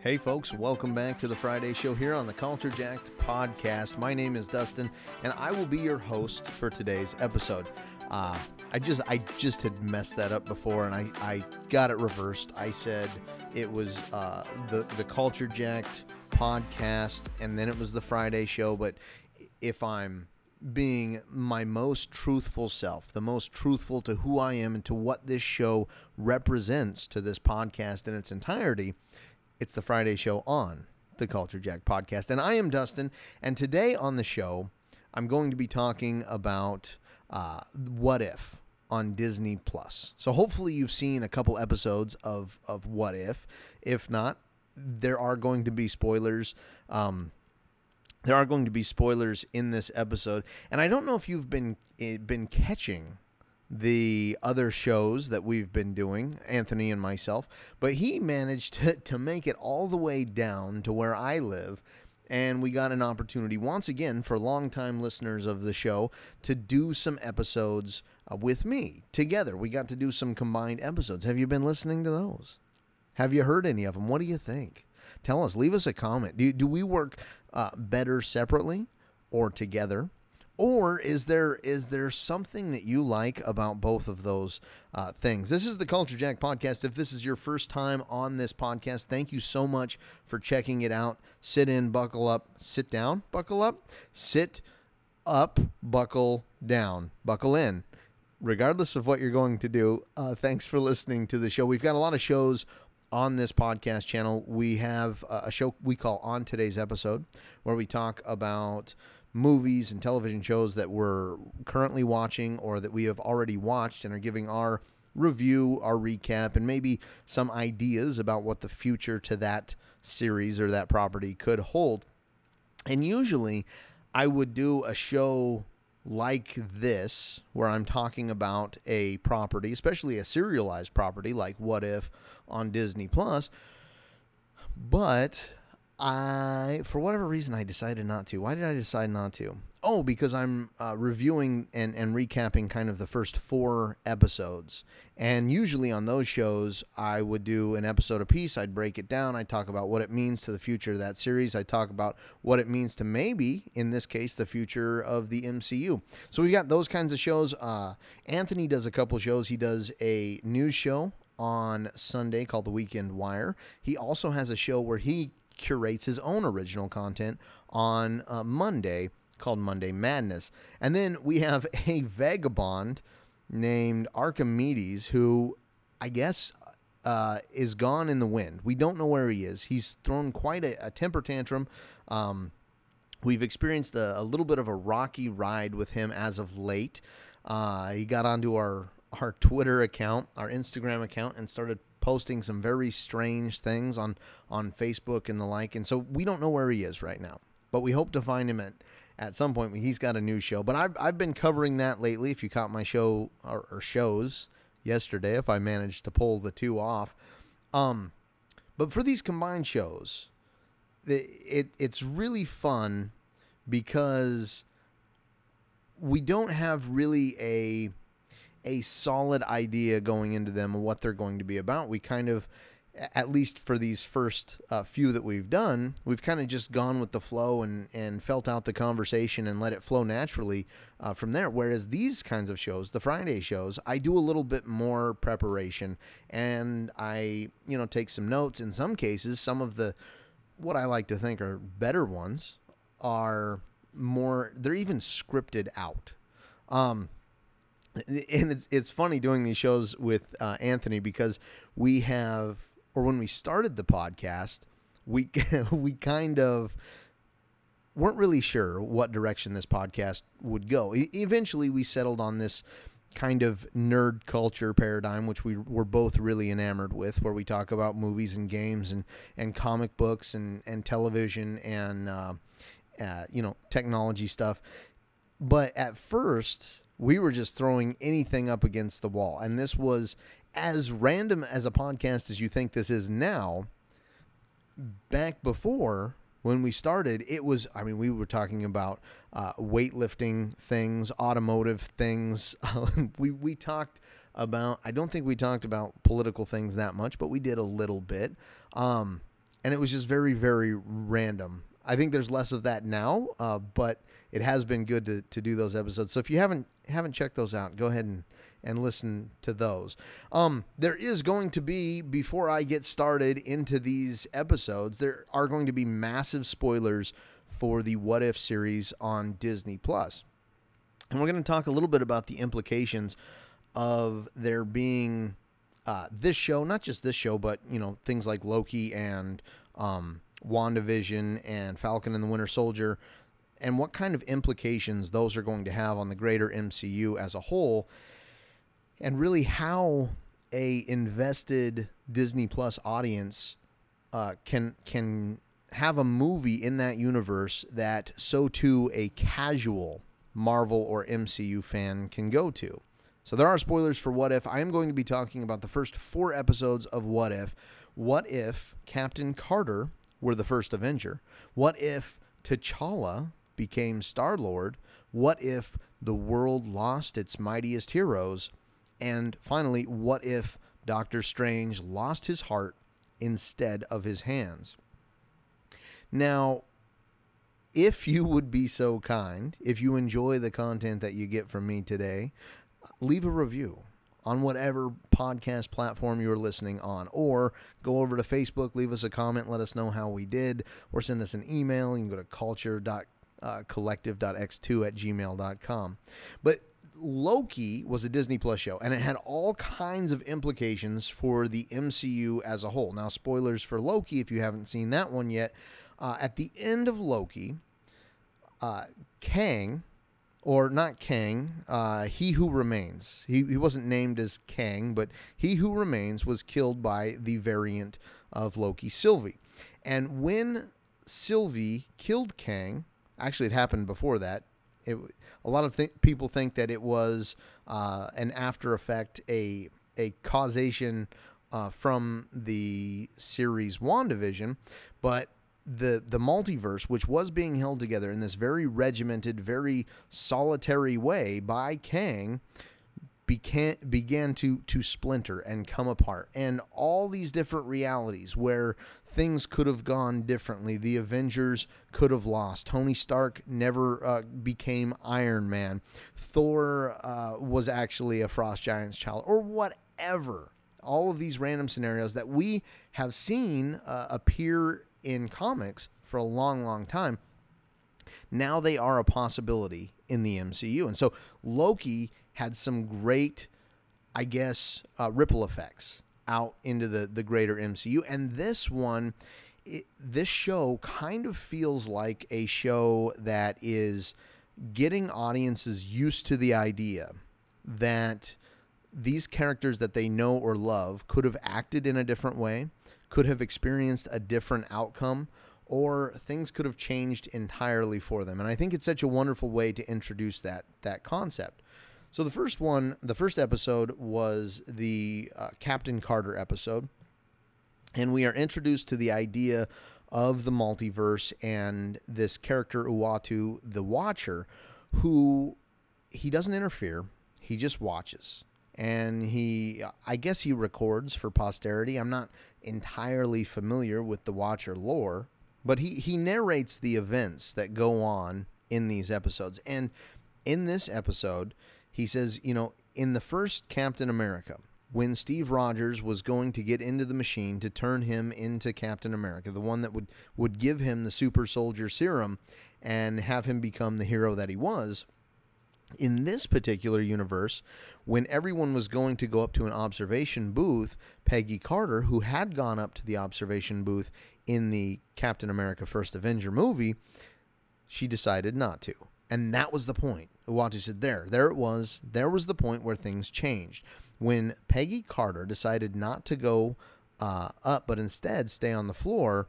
Hey, folks, welcome back to the Friday Show here on the Culture Jacked podcast. My name is Dustin, and I will be your host for today's episode. Uh, I just I just had messed that up before, and I, I got it reversed. I said it was uh, the the Culture Jacked podcast, and then it was the Friday Show. But if I'm being my most truthful self, the most truthful to who I am and to what this show represents to this podcast in its entirety, it's the Friday show on the Culture Jack podcast. And I am Dustin. And today on the show, I'm going to be talking about uh, What If on Disney Plus. So hopefully you've seen a couple episodes of, of What If. If not, there are going to be spoilers. Um, there are going to be spoilers in this episode, and I don't know if you've been eh, been catching the other shows that we've been doing, Anthony and myself, but he managed to, to make it all the way down to where I live. And we got an opportunity once again for longtime listeners of the show to do some episodes uh, with me together. We got to do some combined episodes. Have you been listening to those? Have you heard any of them? What do you think? Tell us. Leave us a comment. Do, do we work uh, better separately or together? Or is there is there something that you like about both of those uh, things? This is the Culture Jack podcast. If this is your first time on this podcast, thank you so much for checking it out. Sit in, buckle up, sit down, buckle up, sit up, buckle down, buckle in. Regardless of what you're going to do, uh, thanks for listening to the show. We've got a lot of shows on this podcast channel. We have a show we call On Today's Episode, where we talk about movies and television shows that we're currently watching or that we have already watched and are giving our review, our recap, and maybe some ideas about what the future to that series or that property could hold. And usually I would do a show like this, where I'm talking about a property, especially a serialized property like What If on Disney Plus. But I, for whatever reason, I decided not to. Why did I decide not to? Oh, because I'm uh, reviewing and, and recapping kind of the first four episodes. And usually on those shows, I would do an episode a piece. I'd break it down. I'd talk about what it means to the future of that series. I'd talk about what it means to maybe, in this case, the future of the MCU. So we've got those kinds of shows. Uh, Anthony does a couple shows. He does a news show on Sunday called The Weekend Wire. He also has a show where he curates his own original content on uh, Monday called Monday Madness. And then we have a vagabond named Archimedes who I guess uh, is gone in the wind. We don't know where he is. He's thrown quite a, a temper tantrum. Um, we've experienced a, a, little bit of a rocky ride with him as of late. Uh, he got onto our our Twitter account, our Instagram account, and started posting some very strange things on on Facebook and the like. And so we don't know where he is right now, but we hope to find him at at some point. He's got a new show, but I've I've been covering that lately. If you caught my show or, or shows yesterday, if I managed to pull the two off, um, but for these combined shows, it, it it's really fun because we don't have really a a solid idea going into them of what they're going to be about. We kind of, at least for these first uh, few that we've done, we've kind of just gone with the flow and, and felt out the conversation and let it flow naturally uh, from there. Whereas these kinds of shows, the Friday shows, I do a little bit more preparation and I, you know, take some notes. In some cases, some of the, what I like to think are better ones are more, they're even scripted out. Um, and it's it's funny doing these shows with uh, Anthony because we have, or when we started the podcast, we we kind of weren't really sure what direction this podcast would go. E- eventually, we settled on this kind of nerd culture paradigm, which we were both really enamored with, where we talk about movies and games and, and comic books and, and television and, uh, uh, you know, technology stuff. But at first, we were just throwing anything up against the wall. And this was as random as a podcast as you think this is now. Back before, when we started, it was, I mean, we were talking about uh, weightlifting things, automotive things. we, we talked about, I don't think we talked about political things that much, but we did a little bit. Um, and it was just very, very random. I think there's less of that now, uh, but it has been good to, to do those episodes. So if you haven't haven't checked those out, go ahead and, and listen to those. Um, there is going to be before I get started into these episodes, there are going to be massive spoilers for the What If series on Disney Plus, and we're going to talk a little bit about the implications of there being uh, this show, not just this show, but you know things like Loki and um, WandaVision and Falcon and the Winter Soldier, and what kind of implications those are going to have on the greater MCU as a whole, and really how a invested Disney Plus audience uh, can can have a movie in that universe that so too a casual Marvel or MCU fan can go to. So there are spoilers for What If. I am going to be talking about the first four episodes of What If. What if Captain Carter were the first Avenger? What if T'Challa became Star Lord? What if the world lost its mightiest heroes? And finally, what if Doctor Strange lost his heart instead of his hands? Now, if you would be so kind, if you enjoy the content that you get from me today, leave a review on whatever podcast platform you're listening on, or go over to Facebook, leave us a comment, let us know how we did, or send us an email. You can go to culture.collective.x2 uh, at gmail.com. But Loki was a Disney Plus show, and it had all kinds of implications for the MCU as a whole. Now, spoilers for Loki if you haven't seen that one yet. Uh, at the end of Loki, uh, Kang or not Kang, uh, He Who Remains. He, he wasn't named as Kang, but He Who Remains was killed by the variant of Loki, Sylvie. And when Sylvie killed Kang, actually, it happened before that. It, a lot of th- people think that it was uh, an after effect, a a causation uh, from the series WandaVision, but the the multiverse, which was being held together in this very regimented, very solitary way by Kang, began began to to splinter and come apart, and all these different realities where things could have gone differently. The Avengers could have lost. Tony Stark never uh, became Iron Man. Thor uh, was actually a Frost Giant's child, or whatever. All of these random scenarios that we have seen uh, appear in comics for a long, long time. Now they are a possibility in the MCU. And so Loki had some great, I guess, uh, ripple effects out into the, the greater MCU. And this one, it, this show kind of feels like a show that is getting audiences used to the idea that these characters that they know or love could have acted in a different way could have experienced a different outcome or things could have changed entirely for them. And I think it's such a wonderful way to introduce that that concept. So the first one, the first episode was the uh, Captain Carter episode, and we are introduced to the idea of the multiverse and this character Uatu, the Watcher, who he doesn't interfere, he just watches and he I guess he records for posterity. I'm not entirely familiar with the Watcher lore, but he he narrates the events that go on in these episodes. And in this episode, he says, you know, in the first Captain America, when Steve Rogers was going to get into the machine to turn him into Captain America, the one that would would give him the super soldier serum and have him become the hero that he was, in this particular universe, when everyone was going to go up to an observation booth, Peggy Carter, who had gone up to the observation booth in the Captain America First Avenger movie, she decided not to. And that was the point. Uatu said, There, there it was. There was the point where things changed. When Peggy Carter decided not to go uh, up, but instead stay on the floor,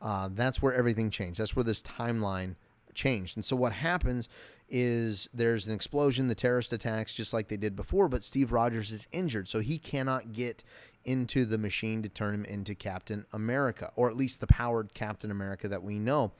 uh, that's where everything changed. That's where this timeline changed. And so what happens is there's an explosion, the terrorist attacks just like they did before, but Steve Rogers is injured, so he cannot get into the machine to turn him into Captain America, or at least the powered Captain America that we know.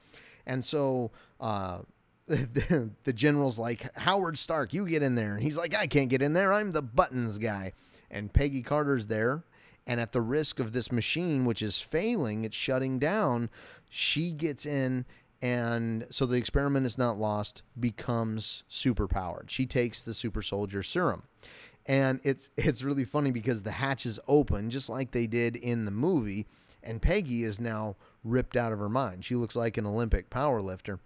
And so uh, the, general's like, Howard Stark, you get in there. And he's like, I can't get in there. I'm the buttons guy. And Peggy Carter's there. And at the risk of this machine, which is failing, it's shutting down, she gets in. And so the experiment is not lost, becomes super powered. She takes the super soldier serum. And it's it's really funny because the hatch is open, just like they did in the movie, and Peggy is now ripped out of her mind. She looks like an Olympic power lifter.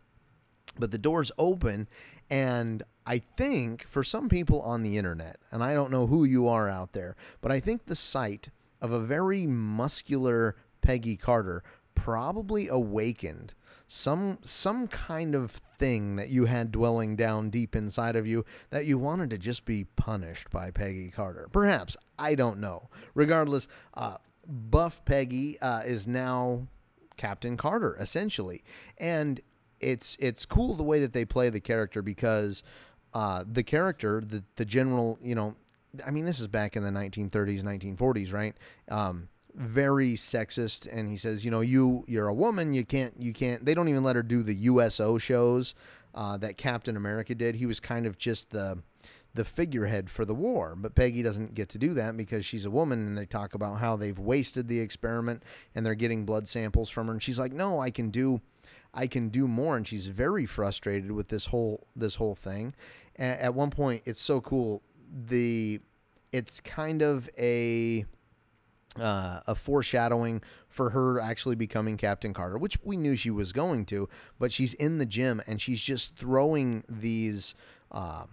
But the doors open, and I think for some people on the internet, and I don't know who you are out there, but I think the sight of a very muscular Peggy Carter probably awakened some some kind of thing that you had dwelling down deep inside of you that you wanted to just be punished by Peggy Carter. Perhaps I don't know. Regardless, uh, Buff Peggy uh, is now Captain Carter essentially, and it's it's cool the way that they play the character because uh, the character, the the general, you know, I mean, this is back in the 1930s, 1940s, right? Um, very sexist, and he says, you know, you you're a woman, you can't you can't. They don't even let her do the USO shows uh, that Captain America did. He was kind of just the the figurehead for the war. But Peggy doesn't get to do that because she's a woman, and they talk about how they've wasted the experiment and they're getting blood samples from her. And she's like, "No, I can do I can do more. And she's very frustrated with this whole this whole thing. at one point, it's so cool. The it's kind of a uh, a foreshadowing for her actually becoming Captain Carter, which we knew she was going to. But she's in the gym and she's just throwing these uh,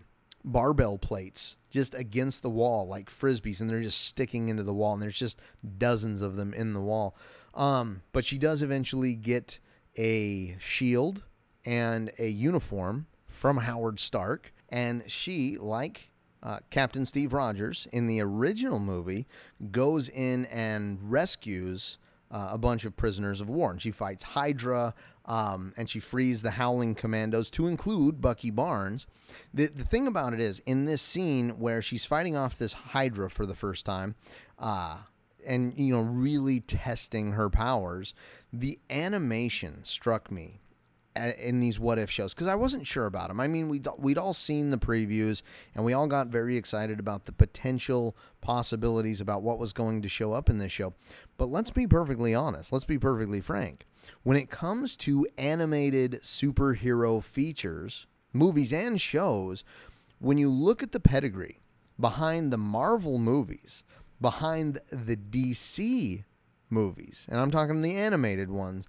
barbell plates just against the wall like frisbees, and they're just sticking into the wall. And there's just dozens of them in the wall. Um, but she does eventually get a shield and a uniform from Howard Stark. And she, like uh, Captain Steve Rogers in the original movie, goes in and rescues uh, a bunch of prisoners of war. And she fights Hydra um, and she frees the Howling Commandos to include Bucky Barnes. The, the thing about it is, in this scene where she's fighting off this Hydra for the first time, uh, and you know really testing her powers the animation struck me uh, in these what if shows because I wasn't sure about them. I mean, we'd, we'd all seen the previews and we all got very excited about the potential possibilities about what was going to show up in this show. But let's be perfectly honest, let's be perfectly frank. When it comes to animated superhero features, movies, and shows, when you look at the pedigree behind the Marvel movies, behind the DC movies, and I'm talking the animated ones,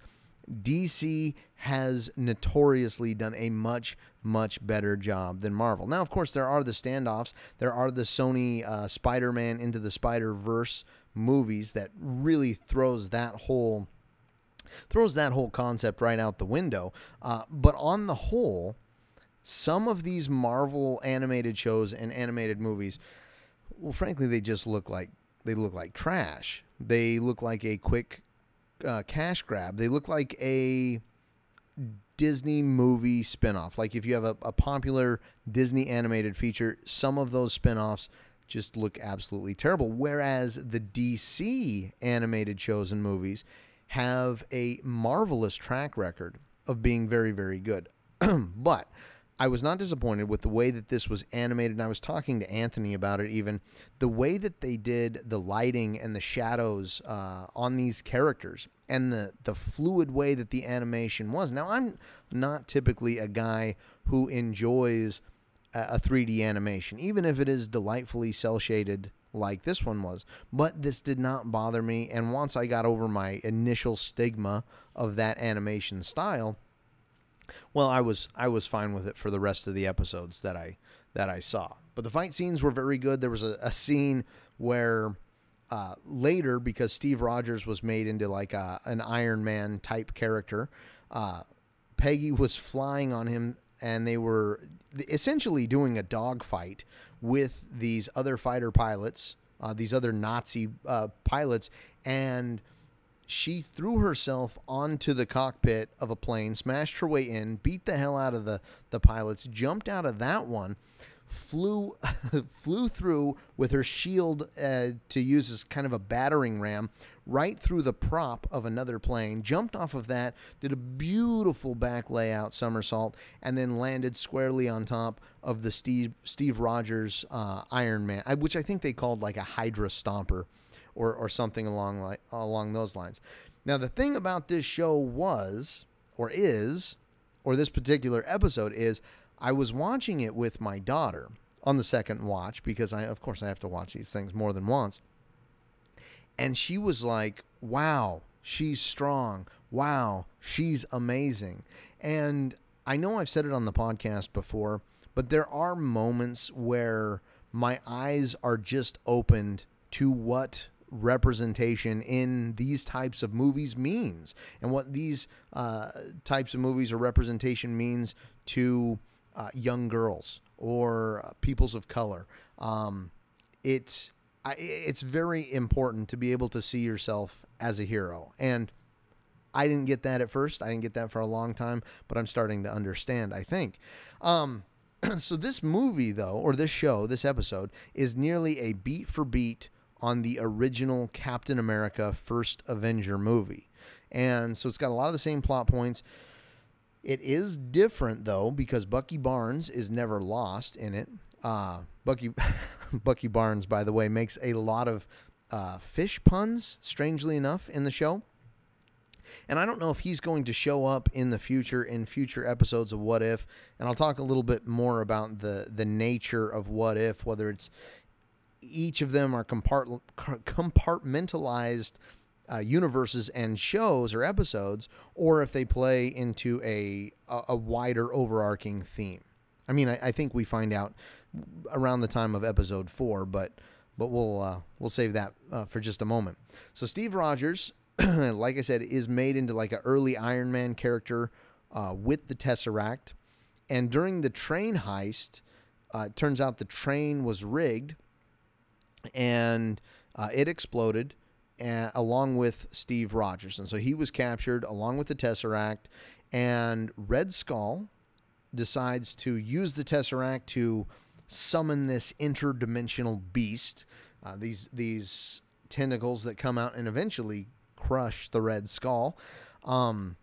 DC has notoriously done a much, much better job than Marvel. Now, of course, there are the standoffs. There are the Sony uh, Spider Man into the Spider Verse movies that really throws that whole throws that whole concept right out the window. Uh, but on the whole, some of these Marvel animated shows and animated movies, well, frankly, they just look like they look like trash. They look like a quick uh, cash grab. They look like a Disney movie spinoff. Like if you have a, a popular Disney animated feature, some of those spinoffs just look absolutely terrible. Whereas the DC animated shows and movies have a marvelous track record of being very, very good. but I was not disappointed with the way that this was animated. And I was talking to Anthony about it even. The way that they did the lighting and the shadows uh, on these characters and the, the fluid way that the animation was. Now, I'm not typically a guy who enjoys a, a 3D animation, even if it is delightfully cel shaded like this one was. But this did not bother me. And once I got over my initial stigma of that animation style, well, I was I was fine with it for the rest of the episodes that I that I saw. But the fight scenes were very good. There was a, a scene where uh, later, because Steve Rogers was made into like a, an Iron Man type character, uh, Peggy was flying on him, and they were essentially doing a dogfight with these other fighter pilots, uh, these other Nazi uh, pilots, and she threw herself onto the cockpit of a plane, smashed her way in, beat the hell out of the, the pilots, jumped out of that one, flew flew through with her shield uh, to use as kind of a battering ram right through the prop of another plane, jumped off of that, did a beautiful back layout somersault, and then landed squarely on top of the Steve Steve Rogers uh, Iron Man, which I think they called like a Hydra Stomper or or something along like along those lines. Now the thing about this show was or is or this particular episode is I was watching it with my daughter on the second watch because I of course I have to watch these things more than once. And she was like, "Wow, she's strong. Wow, she's amazing." And I know I've said it on the podcast before, but there are moments where my eyes are just opened to what representation in these types of movies means and what these uh, types of movies or representation means to uh, young girls or uh, peoples of color. Um, it's it's very important to be able to see yourself as a hero, and I didn't get that at first. I didn't get that for a long time, but I'm starting to understand. I think. Um, so this movie, though, or this show, this episode, is nearly a beat for beat on the original Captain America First Avenger movie. And so it's got a lot of the same plot points. It is different though because Bucky Barnes is never lost in it. Uh, Bucky Bucky Barnes, by the way, makes a lot of uh, fish puns. Strangely enough, in the show, and I don't know if he's going to show up in the future in future episodes of What If. And I'll talk a little bit more about the the nature of What If, whether it's each of them are compart- compartmentalized uh, universes and shows or episodes, or if they play into a a, wider overarching theme. I mean, I, I, think we find out around the time of episode four, but but we'll uh, we'll save that uh, for just a moment. So Steve Rogers, like I said, is made into like an early Iron Man character uh, with the Tesseract, and during the train heist, uh, it turns out the train was rigged, and uh, it exploded along with Steve Rogers. And so he was captured along with the Tesseract. And Red Skull decides to use the Tesseract to summon this interdimensional beast. Uh, these these tentacles that come out and eventually crush the Red Skull. Um,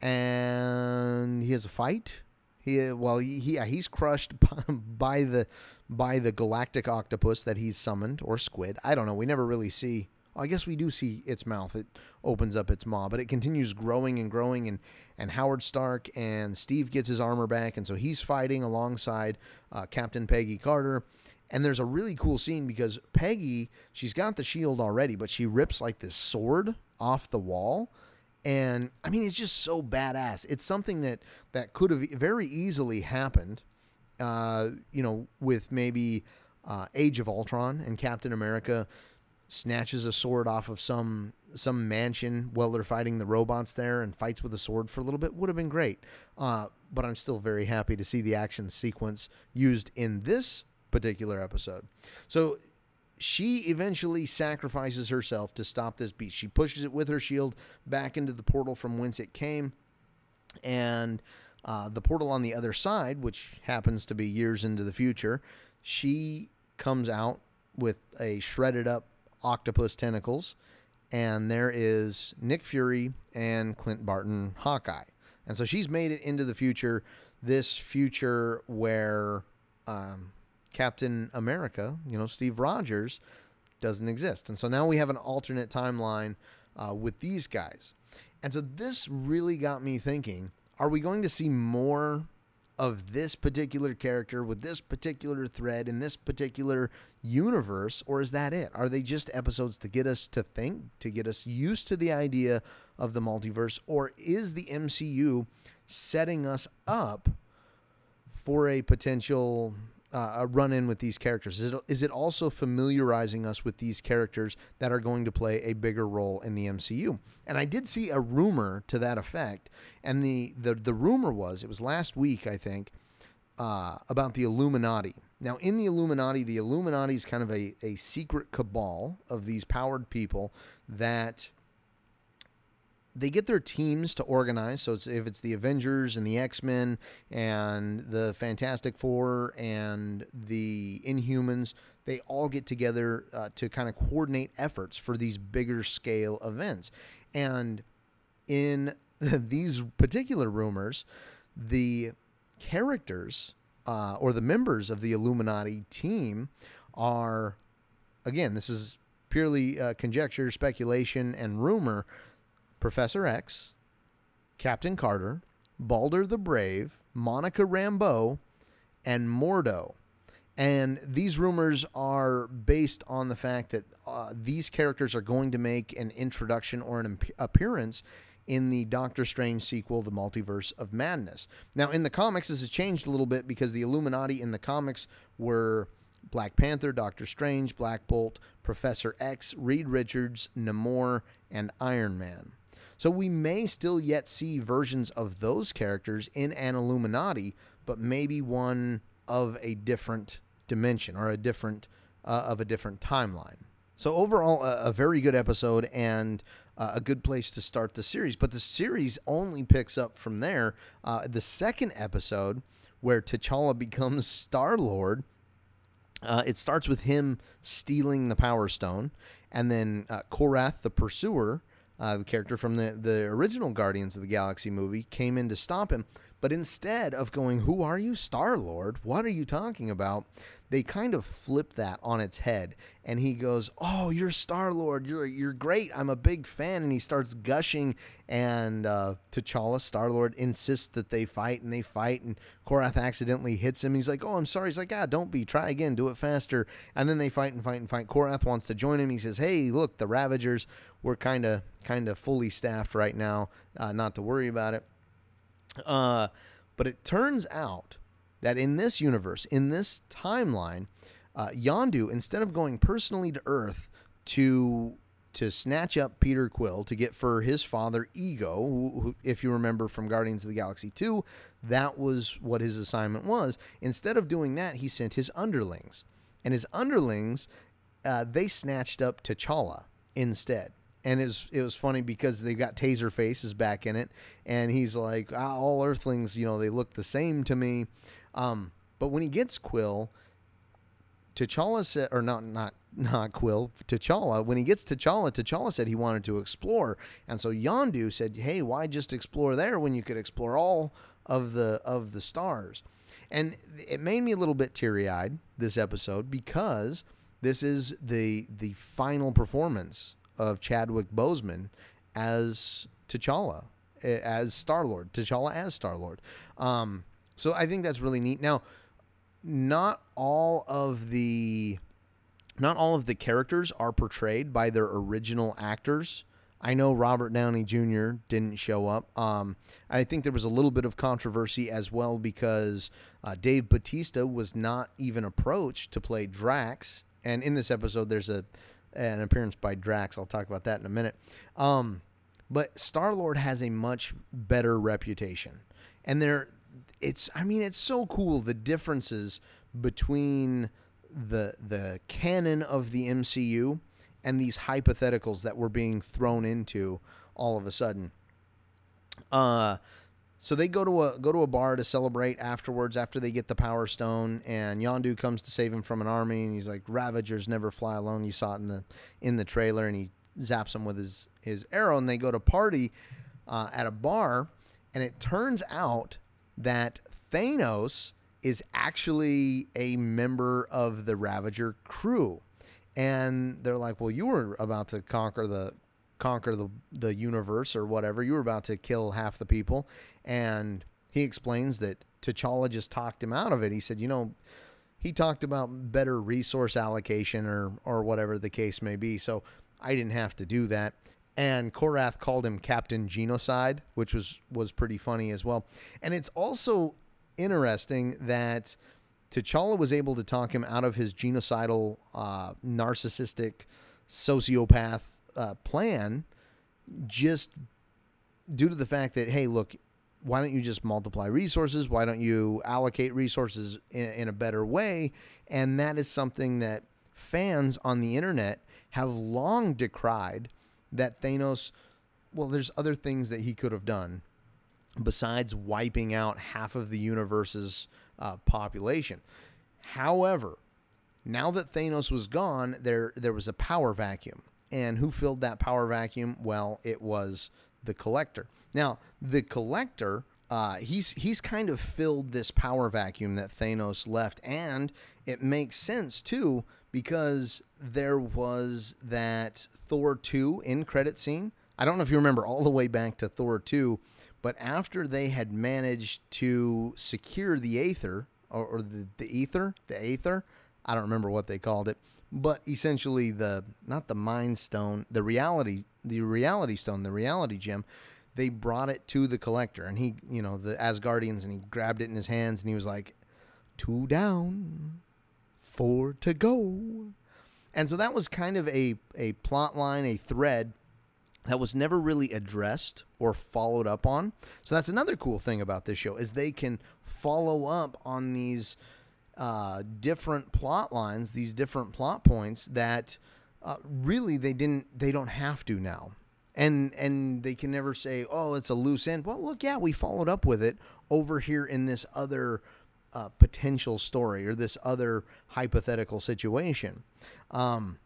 and he has a fight. He well he, he he's crushed by the by the galactic octopus that he's summoned or squid. I don't know. We never really see. I guess we do see its mouth. It opens up its maw, but it continues growing and growing. And and Howard Stark and Steve gets his armor back, and so he's fighting alongside uh, Captain Peggy Carter. And there's a really cool scene because Peggy, she's got the shield already, but she rips like this sword off the wall. And I mean, it's just so badass. It's something that that could have very easily happened uh, you know, with maybe uh, Age of Ultron and Captain America snatches a sword off of some some mansion while they're fighting the robots there and fights with a sword for a little bit would have been great. Uh, but I'm still very happy to see the action sequence used in this particular episode. So she eventually sacrifices herself to stop this beast. She pushes it with her shield back into the portal from whence it came, and uh, the portal on the other side, which happens to be years into the future, she comes out with a shredded up octopus tentacles, and there is Nick Fury and Clint Barton Hawkeye. And so she's made it into the future, this future where um, Captain America, you know, Steve Rogers, doesn't exist. And so now we have an alternate timeline uh, with these guys. And so this really got me thinking are we going to see more of this particular character with this particular thread in this particular universe, or is that it? Are they just episodes to get us to think, to get us used to the idea of the multiverse, or is the MCU setting us up for a potential uh, a run in with these characters? Is it, is it also familiarizing us with these characters that are going to play a bigger role in the MCU? And I did see a rumor to that effect, and the the, the rumor was it was last week I think uh, about the Illuminati. Now, in the Illuminati, the Illuminati is kind of a, a secret cabal of these powered people that they get their teams to organize. So it's, if it's the Avengers and the X Men and the Fantastic Four and the Inhumans, they all get together uh, to kind of coordinate efforts for these bigger scale events. And in these particular rumors, the characters uh, or the members of the Illuminati team are, again, this is purely uh, conjecture, speculation, and rumor Professor X, Captain Carter, Balder the Brave, Monica Rambeau, and Mordo. And these rumors are based on the fact that uh, these characters are going to make an introduction or an imp- appearance in the Doctor Strange sequel, The Multiverse of Madness. Now, in the comics, this has changed a little bit because the Illuminati in the comics were Black Panther, Doctor Strange, Black Bolt, Professor X, Reed Richards, Namor, and Iron Man. So we may still yet see versions of those characters in an Illuminati, but maybe one of a different dimension or a different uh, of a different timeline. So overall, a, a very good episode and uh, a good place to start the series. But the series only picks up from there. Uh, the second episode, where T'Challa becomes Star Lord, uh, it starts with him stealing the Power Stone, and then uh, Korath, the Pursuer, uh, the character from the, the original Guardians of the Galaxy movie, came in to stop him. But instead of going, Who are you, Star Lord? What are you talking about? They kind of flip that on its head. And he goes, Oh, you're Star Lord. You're, you're great. I'm a big fan. And he starts gushing. And uh, T'Challa, Star Lord, insists that they fight. And they fight. And Korath accidentally hits him. He's like, Oh, I'm sorry. He's like, Ah, don't be. Try again. Do it faster. And then they fight and fight and fight. Korath wants to join him. He says, Hey, look, the Ravagers, we're kind of kind of fully staffed right now. Uh, not to worry about it. Uh, but it turns out that in this universe, in this timeline, uh, Yondu, instead of going personally to Earth to to snatch up Peter Quill to get for his father Ego, who, who, if you remember from Guardians of the Galaxy 2, that was what his assignment was. Instead of doing that, he sent his underlings. And his underlings, uh, they snatched up T'Challa instead and it was it was funny because they've got taser faces back in it, and he's like, ah, all Earthlings, you know, they look the same to me. Um, but when he gets Quill, T'Challa said, or not not not Quill, T'Challa. When he gets T'Challa, T'Challa said he wanted to explore, and so Yondu said, "Hey, why just explore there when you could explore all of the of the stars?" And it made me a little bit teary eyed this episode because this is the the final performance of Chadwick Boseman as T'Challa, as Star Lord. T'Challa as Star Lord. Um, so I think that's really neat. Now, not all of the not all of the characters are portrayed by their original actors. I know Robert Downey Jr. didn't show up. Um, I think there was a little bit of controversy as well because uh, Dave Batista was not even approached to play Drax. And in this episode, there's a an appearance by Drax. I'll talk about that in a minute. Um, but Star Lord has a much better reputation, and there, it's. I mean, it's so cool the differences between the the canon of the MCU and these hypotheticals that were being thrown into all of a sudden. Uh, so they go to a go to a bar to celebrate afterwards after they get the power stone and Yondu comes to save him from an army and he's like Ravagers never fly alone. You saw it in the in the trailer and he zaps him with his his arrow and they go to party uh, at a bar and it turns out that Thanos is actually a member of the Ravager crew. And they're like, "Well, you were about to conquer the conquer the the universe or whatever. You were about to kill half the people." And he explains that T'Challa just talked him out of it. He said, "You know, he talked about better resource allocation or or whatever the case may be. So I didn't have to do that." And Korath called him Captain Genocide, which was was pretty funny as well. And it's also interesting that T'Challa was able to talk him out of his genocidal, uh, narcissistic, sociopath uh, plan just due to the fact that, hey, look, why don't you just multiply resources? Why don't you allocate resources in, in a better way? And that is something that fans on the internet have long decried that Thanos well, there's other things that he could have done besides wiping out half of the universe's uh, population. However, now that Thanos was gone, there there was a power vacuum. And who filled that power vacuum? Well, it was the collector. Now, the collector, uh, he's he's kind of filled this power vacuum that Thanos left, and it makes sense too because there was that Thor two in credit scene. I don't know if you remember all the way back to Thor two, but after they had managed to secure the Aether or, or the, the Ether, the Aether, I don't remember what they called it, but essentially the not the Mind Stone, the reality, the Reality Stone, the Reality Gem. They brought it to the collector, and he, you know, the Asgardians, and he grabbed it in his hands, and he was like, two down, four to go. And so that was kind of a, a plot line, a thread that was never really addressed or followed up on. So that's another cool thing about this show is they can follow up on these uh, different plot lines, these different plot points that uh, really they didn't, they don't have to now. And and they can never say, oh, it's a loose end. Well, look, yeah, we followed up with it over here in this other uh, potential story or this other hypothetical situation. Um,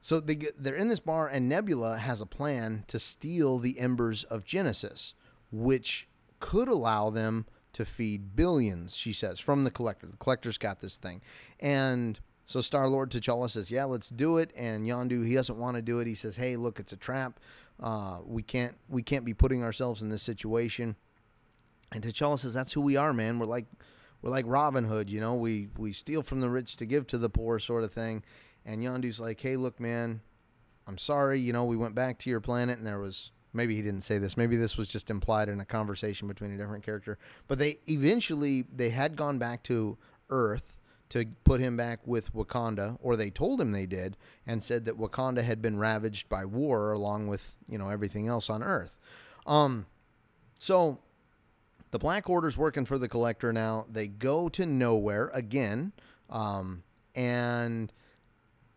so they get, they're in this bar, and Nebula has a plan to steal the embers of Genesis, which could allow them to feed billions, she says, from the collector. The collector's got this thing. And so Star Lord T'Challa says, Yeah, let's do it. And Yondu, he doesn't want to do it. He says, Hey, look, it's a trap. Uh, we can't we can't be putting ourselves in this situation. And T'Challa says, That's who we are, man. We're like we're like Robin Hood, you know, we we steal from the rich to give to the poor sort of thing. And Yondu's like, Hey, look, man, I'm sorry, you know, we went back to your planet and there was maybe he didn't say this maybe this was just implied in a conversation between a different character but they eventually they had gone back to earth to put him back with wakanda or they told him they did and said that wakanda had been ravaged by war along with you know everything else on earth. Um so the black order's working for the collector now. They go to Knowhere again um and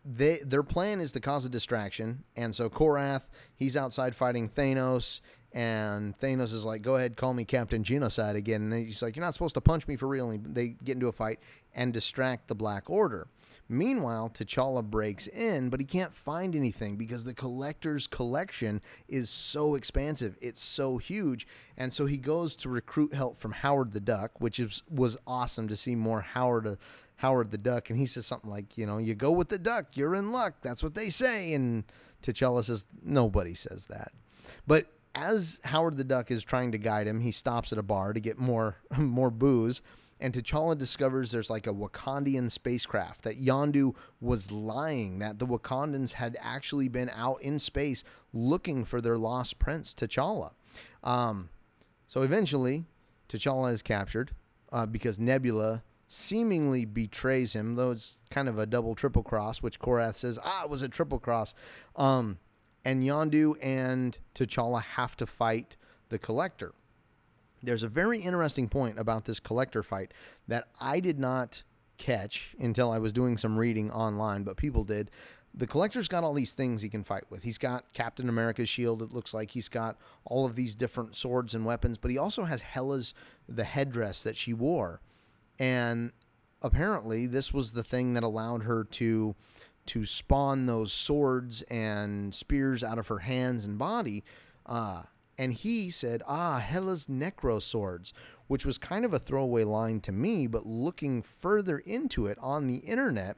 they their plan is to cause a distraction, and so Korath he's outside fighting Thanos, and Thanos is like, "Go ahead, call me Captain Genocide again." And he's like, "You're not supposed to punch me for real." And they get into a fight and distract the Black Order. Meanwhile, T'Challa breaks in, but he can't find anything because the collector's collection is so expansive. It's so huge. And so he goes to recruit help from Howard the Duck, which is, was awesome to see more Howard uh, Howard the Duck, and he says something like, you know, you go with the duck, you're in luck. That's what they say. And T'Challa says, nobody says that. But as Howard the Duck is trying to guide him, he stops at a bar to get more more booze. And T'Challa discovers there's like a Wakandian spacecraft that Yondu was lying that the Wakandans had actually been out in space looking for their lost prince T'Challa. Um, so eventually, T'Challa is captured uh, because Nebula seemingly betrays him, though it's kind of a double triple cross, which Korath says, ah, it was a triple cross. Um, and Yondu and T'Challa have to fight the Collector. There's a very interesting point about this Collector fight that I did not catch until I was doing some reading online, but people did. The Collector's got all these things he can fight with. He's got Captain America's shield, it looks like. He's got all of these different swords and weapons, but he also has Hela's, the headdress that she wore and apparently this was the thing that allowed her to to spawn those swords and spears out of her hands and body. Uh, and he said, "Ah, Hela's necro swords," which was kind of a throwaway line to me, but looking further into it on the internet,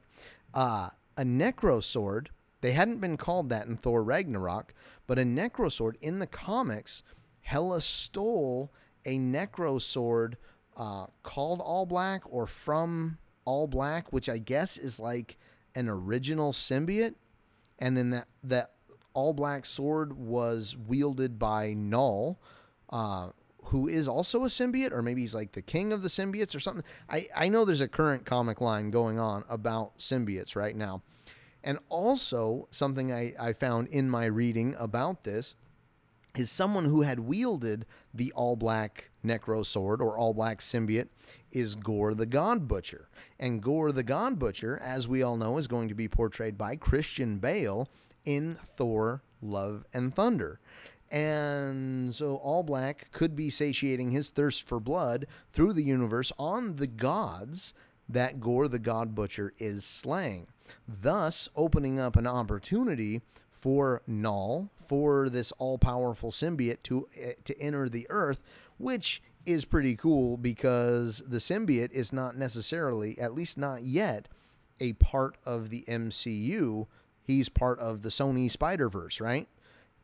uh, a necro sword. They hadn't been called that in Thor Ragnarok, but a necro sword in the comics, Hela stole a necro sword uh, called All Black or from All Black, which I guess is like an original symbiote, and then that that All Black sword was wielded by Null, uh, who is also a symbiote, or maybe he's like the king of the symbiotes or something. I I know there's a current comic line going on about symbiotes right now. And also, something I, I found in my reading about this is someone who had wielded the all black necro sword or all black symbiote is Gorr the God Butcher. And Gorr the God Butcher, as we all know, is going to be portrayed by Christian Bale in Thor Love and Thunder. And so All Black could be satiating his thirst for blood through the universe on the gods that Gorr the God Butcher is slaying, thus opening up an opportunity for Null, for this all powerful symbiote to, eh, to enter the Earth, which is pretty cool because the symbiote is not necessarily, at least not yet, a part of the MCU. He's part of the Sony Spider Verse, right?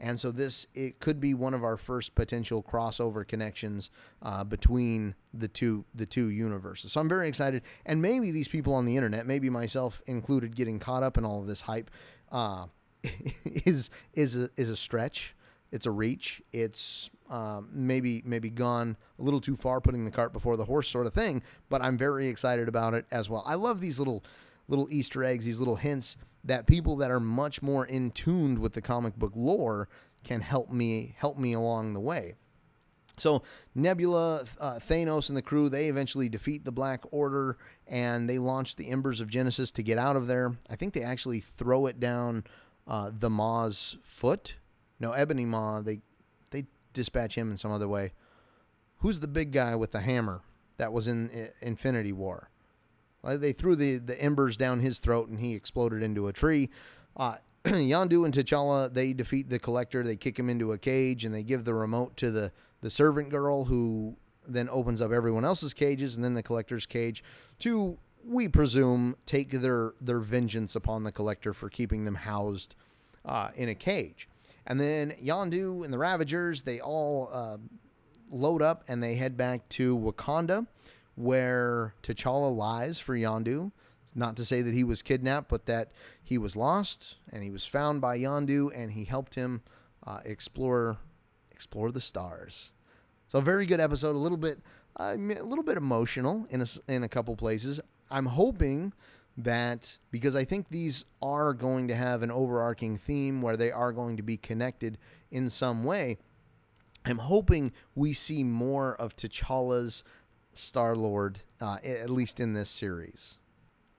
And so this it could be one of our first potential crossover connections uh, between the two the two universes. So I'm very excited, and maybe these people on the internet, maybe myself included, getting caught up in all of this hype, uh, is is a, is a stretch. It's a reach. It's um, maybe maybe gone a little too far, putting the cart before the horse, sort of thing. But I'm very excited about it as well. I love these little little Easter eggs, these little hints that people that are much more in tuned with the comic book lore can help me help me along the way. So Nebula, uh, Thanos, and the crew they eventually defeat the Black Order and they launch the Embers of Genesis to get out of there. I think they actually throw it down uh, the Maw's foot. No, Ebony Maw. They they dispatch him in some other way. Who's the big guy with the hammer that was in uh, Infinity War? They threw the, the embers down his throat and he exploded into a tree. Uh, Yondu and T'Challa, they defeat the collector. They kick him into a cage and they give the remote to the, the servant girl who then opens up everyone else's cages and then the collector's cage to, we presume, take their, their vengeance upon the collector for keeping them housed uh, in a cage. And then Yondu and the Ravagers, they all uh, load up and they head back to Wakanda where T'Challa lies for Yondu. Not to say that he was kidnapped, but that he was lost and he was found by Yondu and he helped him uh, explore explore the stars. So a very good episode. A little bit uh, a little bit emotional in a, in a couple places. I'm hoping that because I think these are going to have an overarching theme where they are going to be connected in some way. I'm hoping we see more of T'Challa's Star Lord, uh, at least in this series.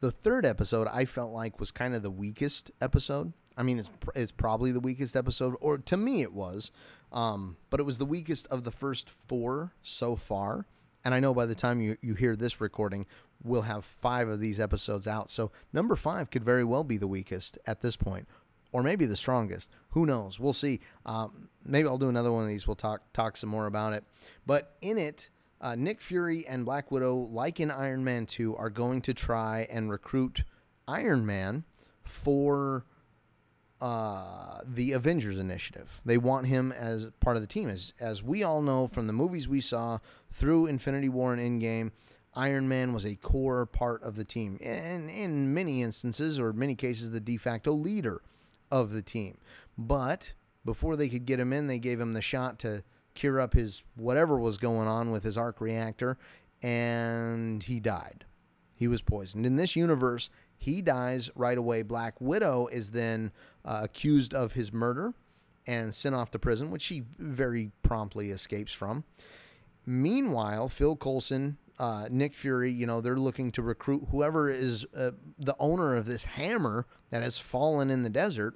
The third episode I felt like was kind of the weakest episode. I mean, it's it's probably the weakest episode, or to me it was, um, but it was the weakest of the first four so far. And I know by the time you, you hear this recording, we'll have five of these episodes out. So number five could very well be the weakest at this point, or maybe the strongest. Who knows? We'll see. Um, maybe I'll do another one of these. We'll talk talk some more about it. But in it, uh, Nick Fury and Black Widow, like in Iron Man 2, are going to try and recruit Iron Man for uh, the Avengers Initiative. They want him as part of the team. As, as we all know from the movies we saw through Infinity War and Endgame, Iron Man was a core part of the team. And in many instances, or many cases, the de facto leader of the team. But before they could get him in, they gave him the shot to cure up his whatever was going on with his arc reactor, and he died. He was poisoned. In this universe, he dies right away. Black Widow is then uh, accused of his murder and sent off to prison, which she very promptly escapes from. Meanwhile, Phil Coulson, uh, Nick Fury, you know, they're looking to recruit whoever is uh, the owner of this hammer that has fallen in the desert.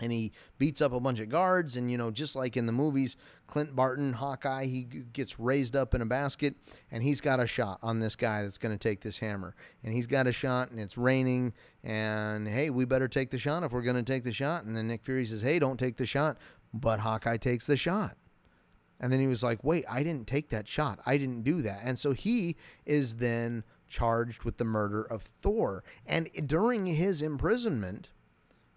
And he beats up a bunch of guards. And you know just like in the movies clint barton hawkeye he gets raised up in a basket. And he's got a shot on this guy that's going to take this hammer. And he's got a shot and it's raining. And hey we better take the shot if we're going to take the shot. And then nick fury says hey don't take the shot. But hawkeye takes the shot and then he was like wait i didn't take that shot. I didn't do that. And so he is then charged with the murder of thor. And during his imprisonment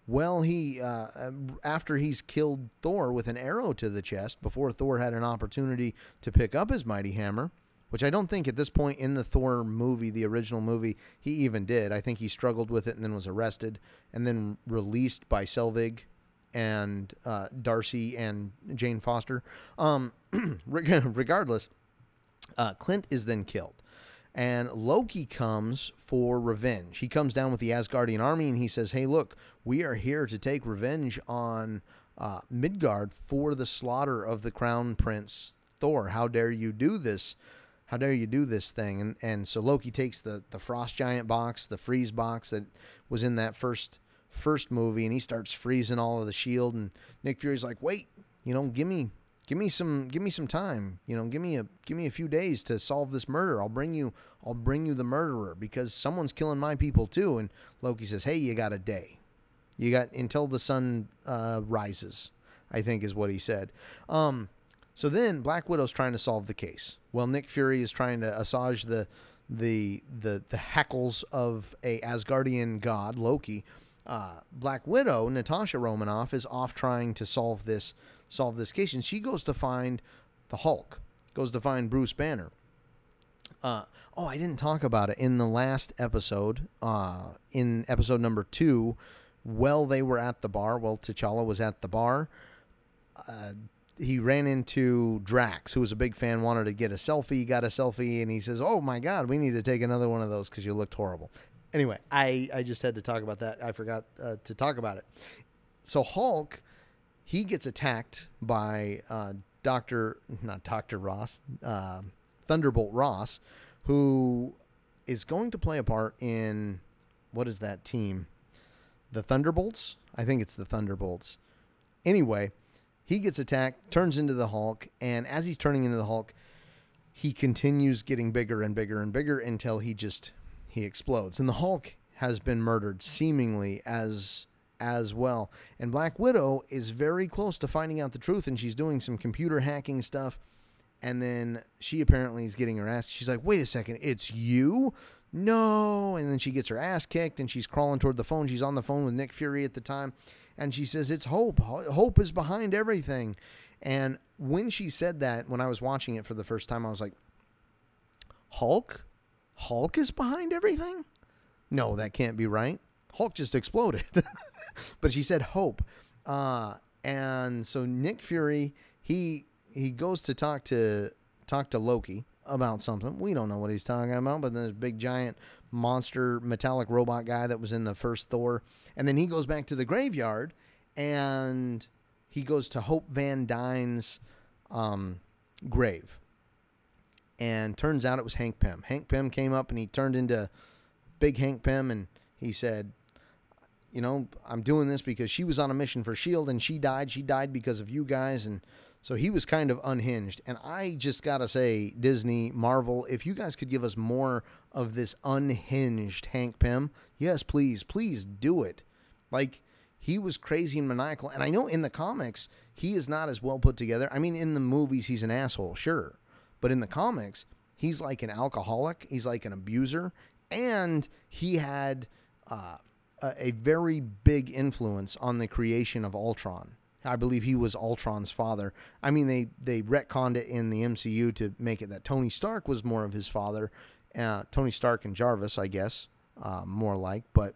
well, he uh, after he's killed Thor with an arrow to the chest before Thor had an opportunity to pick up his mighty hammer, which I don't think at this point in the Thor movie, the original movie, he even did. I think he struggled with it and then was arrested and then released by Selvig and uh, Darcy and Jane Foster. Um, regardless, uh, Clint is then killed and Loki comes for revenge. He comes down with the Asgardian army and he says, Hey, look, we are here to take revenge on uh, Midgard for the slaughter of the crown prince Thor. How dare you do this? How dare you do this thing? And and so Loki takes the the frost giant box, the freeze box that was in that first first movie, and he starts freezing all of the shield. And Nick Fury's like, "Wait, you know, give me give me some give me some time you know give me a give me a few days to solve this murder. I'll bring you i'll bring you the murderer because someone's killing my people too. And loki says hey you got a day. You got until the sun uh, rises i think is what he said. Um, so then black widow's trying to solve the case. Well nick fury is trying to assuage the the the the hackles of a asgardian god loki uh, black widow natasha romanoff is off trying to solve this solve this case. And she goes to find the Hulk, goes to find Bruce Banner. Uh, oh, I didn't talk about it in the last episode. Uh, in episode number two, Well, they were at the bar, Well, T'Challa was at the bar, uh, he ran into Drax, who was a big fan, wanted to get a selfie. Got a selfie, and he says, "Oh my God, we need to take another one of those because you looked horrible." Anyway, I I just had to talk about that. I forgot uh, to talk about it. So Hulk he gets attacked by uh, Doctor, not Doctor Ross, uh, Thunderbolt Ross, who is going to play a part in what is that team? The Thunderbolts? I think it's the Thunderbolts. Anyway, he gets attacked, turns into the Hulk, and as he's turning into the Hulk, he continues getting bigger and bigger and bigger until he just he explodes. And the Hulk has been murdered seemingly as as well. And Black Widow is very close to finding out the truth, and she's doing some computer hacking stuff. And then she apparently is getting her ass. She's like, wait a second, it's you? No. And then she gets her ass kicked and she's crawling toward the phone. She's on the phone with Nick Fury at the time. And she says, It's hope. Hope is behind everything. And when she said that, when I was watching it for the first time, I was like, Hulk? Hulk is behind everything? No, that can't be right. Hulk just exploded. but she said hope. Uh, and so Nick Fury, he he goes to talk to talk to Loki about something. We don't know what he's talking about, but then there's big giant monster metallic robot guy that was in the first Thor. And then he goes back to the graveyard and he goes to Hope Van Dyne's um, grave. And turns out it was Hank Pym. Hank Pym came up and he turned into big Hank Pym and he said, you know, I'm doing this because she was on a mission for S.H.I.E.L.D. and she died. She died because of you guys. And so he was kind of unhinged. And I just got to say, Disney, Marvel, if you guys could give us more of this unhinged Hank Pym, yes, please, please do it. Like, he was crazy and maniacal. And I know in the comics, he is not as well put together. I mean, in the movies, he's an asshole, sure. But in the comics, he's like an alcoholic, he's like an abuser. And he had. Uh, a, a very big influence on the creation of Ultron. I believe he was Ultron's father. I mean, they they retconned it in the MCU to make it that Tony Stark was more of his father. Uh, Tony Stark and Jarvis, I guess, uh, more like. But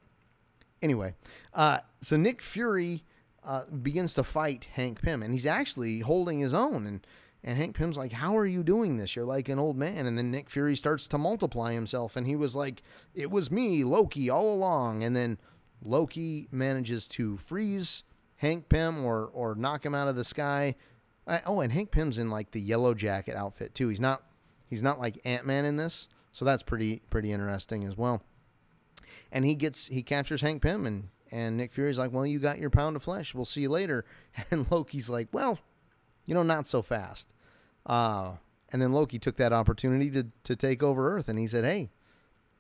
anyway, uh, so Nick Fury uh, begins to fight Hank Pym, and he's actually holding his own. And and Hank Pym's like, "How are you doing this? You're like an old man." And then Nick Fury starts to multiply himself, and he was like, "It was me, Loki, all along." And then Loki manages to freeze Hank Pym or or knock him out of the sky. I, oh, and Hank Pym's in like the yellow jacket outfit too. He's not he's not like Ant Man in this, so that's pretty pretty interesting as well. And he gets he captures Hank Pym and and Nick Fury's like, well, you got your pound of flesh. We'll see you later. And Loki's like, well, you know, not so fast. Uh, and then Loki took that opportunity to to take over Earth, and he said, hey,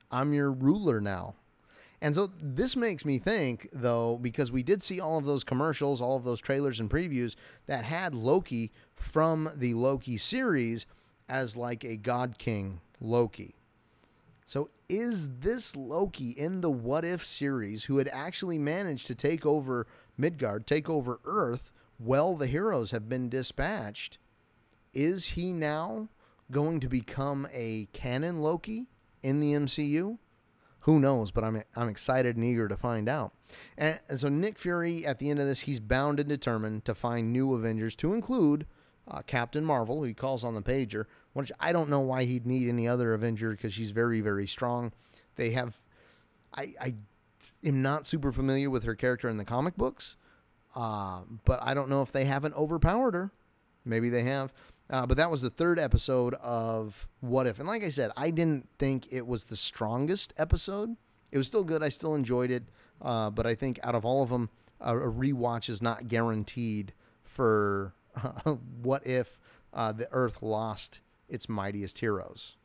I'm your ruler now. And so this makes me think, though, because we did see all of those commercials, all of those trailers and previews that had Loki from the Loki series as like a God King Loki. So is this Loki in the What If series who had actually managed to take over Midgard, take over Earth, while the heroes have been dispatched? Is he now going to become a canon Loki in the MCU? who knows? But I'm I'm excited and eager to find out. And, and, so Nick Fury, at the end of this, he's bound and determined to find new Avengers to include uh, Captain Marvel, who he calls on the pager. Which I don't know why he'd need any other Avenger because she's very very strong. They have, I I am not super familiar with her character in the comic books, uh, but I don't know if they haven't overpowered her. Maybe they have. Uh, but that was the third episode of What If. And like I said, I didn't think it was the strongest episode. It was still good. I still enjoyed it. Uh, but I think out of all of them, a, a rewatch is not guaranteed for what if uh, the Earth lost its mightiest heroes?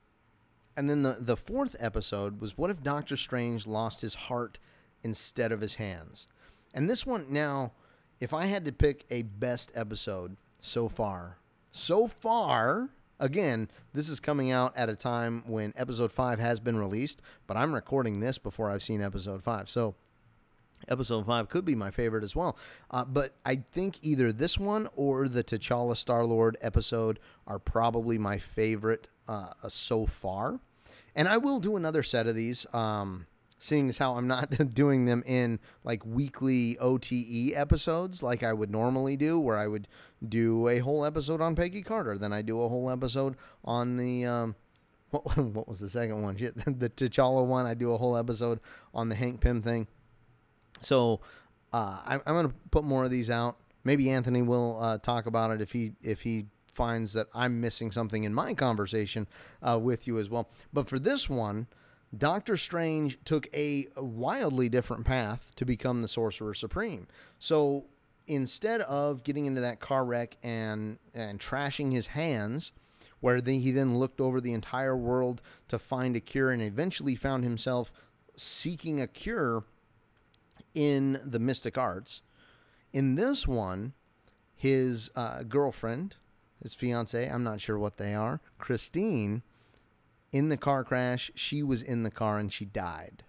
And then the, the fourth episode was what if Doctor Strange lost his heart instead of his hands? And this one, now, if I had to pick a best episode so far, so far, again, this is coming out at a time when episode five has been released, but I'm recording this before I've seen episode five. So episode five could be my favorite as well. Uh, but I think either this one or the T'Challa Star Lord episode are probably my favorite uh, so far. And I will do another set of these. Um, seeing as how I'm not doing them in like weekly OTE episodes like I would normally do, where I would do a whole episode on Peggy Carter, then I do a whole episode on the um, what, what was the second one? the T'Challa one. I do a whole episode on the Hank Pym thing. So uh, I'm, I'm going to put more of these out. Maybe Anthony will uh, talk about it if he if he finds that I'm missing something in my conversation uh, with you as well. But for this one, Doctor Strange took a wildly different path to become the Sorcerer Supreme. So instead of getting into that car wreck and and trashing his hands, where the, he then looked over the entire world to find a cure and eventually found himself seeking a cure in the mystic arts. In this one, his uh, girlfriend, his fiance, I'm not sure what they are, Christine, in the car crash, she was in the car and she died.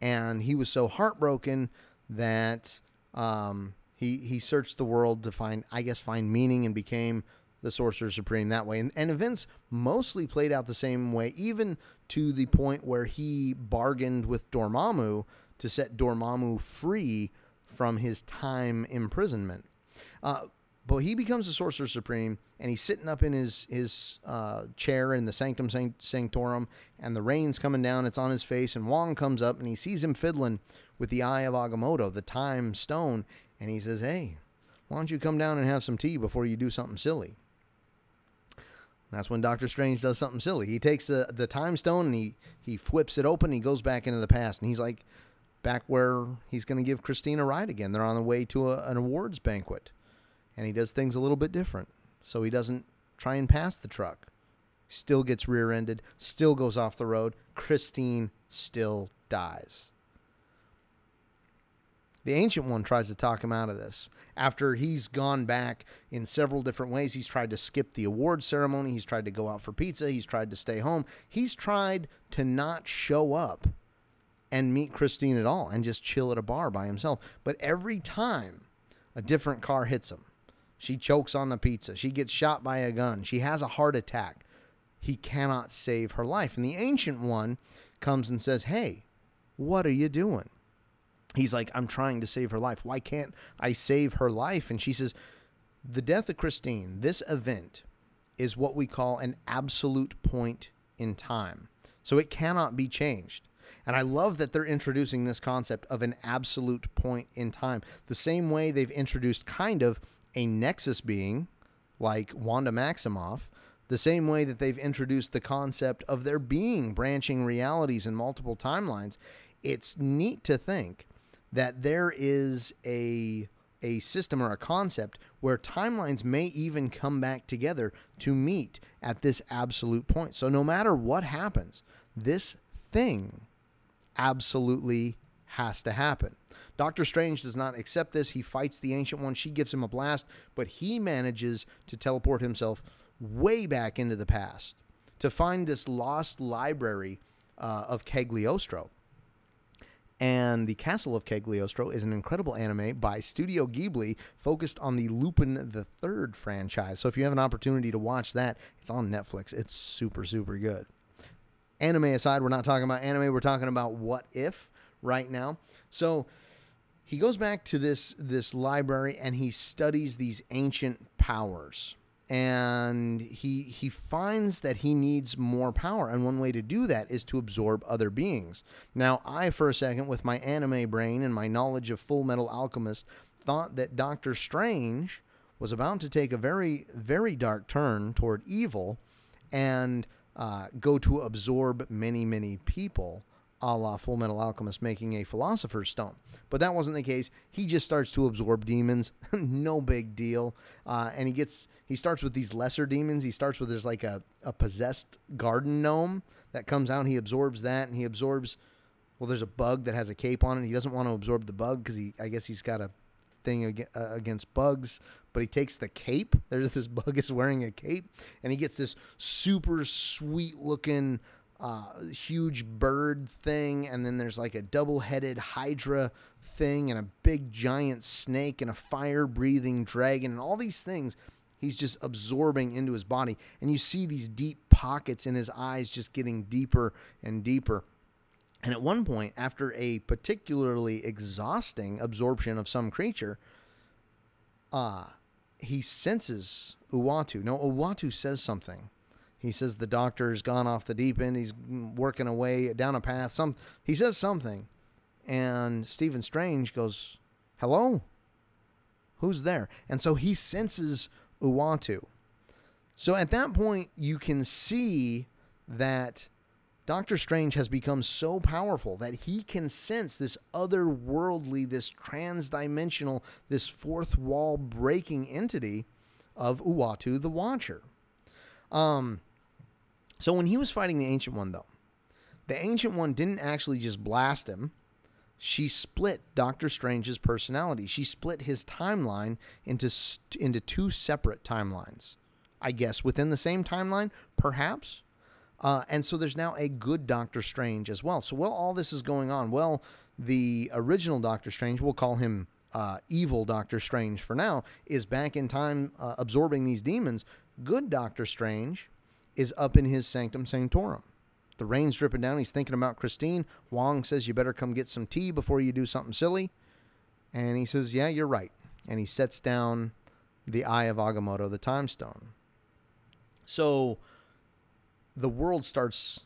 And he was so heartbroken that um, he he searched the world to find, I guess, find meaning and became the Sorcerer Supreme that way. And, and events mostly played out the same way, even to the point where he bargained with Dormammu to set Dormammu free from his time imprisonment. Uh, but he becomes the Sorcerer Supreme, and he's sitting up in his his uh, chair in the Sanctum Sanctorum, and the rain's coming down. It's on his face, and Wong comes up, and he sees him fiddling with the Eye of Agamotto, the Time Stone, and he says, "Hey, why don't you come down and have some tea before you do something silly?" That's when Doctor Strange does something silly. He takes the the Time Stone and he he flips it open. he goes back into the past, and he's like, back where he's going to give Christine a ride again. They're on the way to a, an awards banquet, and he does things a little bit different. So he doesn't try and pass the truck. Still gets rear ended, still goes off the road. Christine still dies. The Ancient One tries to talk him out of this. After he's gone back in several different ways, he's tried to skip the award ceremony, he's tried to go out for pizza, he's tried to stay home, he's tried to not show up and meet Christine at all and just chill at a bar by himself. But every time a different car hits him, she chokes on the pizza, she gets shot by a gun, she has a heart attack. He cannot save her life. And the ancient one comes and says, Hey, what are you doing? He's like, I'm trying to save her life. Why can't I save her life? And she says, The death of Christine, this event, is what we call an absolute point in time. So it cannot be changed. And I love that they're introducing this concept of an absolute point in time. The same way they've introduced kind of a nexus being like Wanda Maximoff, the same way that they've introduced the concept of there being branching realities and multiple timelines. It's neat to think that there is a a system or a concept where timelines may even come back together to meet at this absolute point. So no matter what happens, this thing absolutely has to happen. Doctor Strange does not accept this. He fights the Ancient One. She gives him a blast, but he manages to teleport himself way back into the past to find this lost library uh, of Cagliostro. And the Castle of Cagliostro is an incredible anime by Studio Ghibli focused on the Lupin the Third franchise. So if you have an opportunity to watch that, it's on Netflix. It's super, super good anime aside, we're not talking about anime. We're talking about what if right now. So he goes back to this this library and he studies these ancient powers. And he he finds that he needs more power, and one way to do that is to absorb other beings. Now, I for a second, with my anime brain and my knowledge of Full Metal Alchemist, thought that Doctor Strange was about to take a very very dark turn toward evil, and uh, go to absorb many, many people a la Full Metal Alchemist making a Philosopher's Stone. But that wasn't the case. He just starts to absorb demons. no big deal. Uh, and he gets he starts with these lesser demons. He starts with there's like a, a possessed garden gnome that comes out. He absorbs that and he absorbs well, there's a bug that has a cape on it. He doesn't want to absorb the bug because he I guess he's got a thing uh, against bugs, but he takes the cape. There's this bug is wearing a cape, and he gets this super sweet looking uh, huge bird thing, and then there's like a double headed Hydra thing, and a big giant snake, and a fire breathing dragon, and all these things he's just absorbing into his body. And you see these deep pockets in his eyes just getting deeper and deeper. And at one point, after a particularly exhausting absorption of some creature, uh, he senses Uatu. No, Uatu says something he says the doctor's gone off the deep end. He's working away down a path. Some he says something, and Stephen Strange goes, "Hello, who's there?" And so he senses Uatu. So at that point, you can see that Doctor Strange has become so powerful that he can sense this otherworldly, this transdimensional, this fourth wall breaking entity of Uatu the Watcher. Um, so when he was fighting the Ancient One, though, the Ancient One didn't actually just blast him. She split Doctor Strange's personality. She split his timeline into into two separate timelines. I guess within the same timeline, perhaps. Uh, and so there's now a good Doctor Strange as well. So while all this is going on, well, the original Doctor Strange, we'll call him uh, evil Doctor Strange for now, is back in time uh, absorbing these demons. Good Doctor Strange is up in his sanctum sanctorum. The rain's dripping down. He's thinking about Christine. Wong says, You better come get some tea before you do something silly. And he says, Yeah, you're right. And he sets down the Eye of Agamotto, the time stone. So the world starts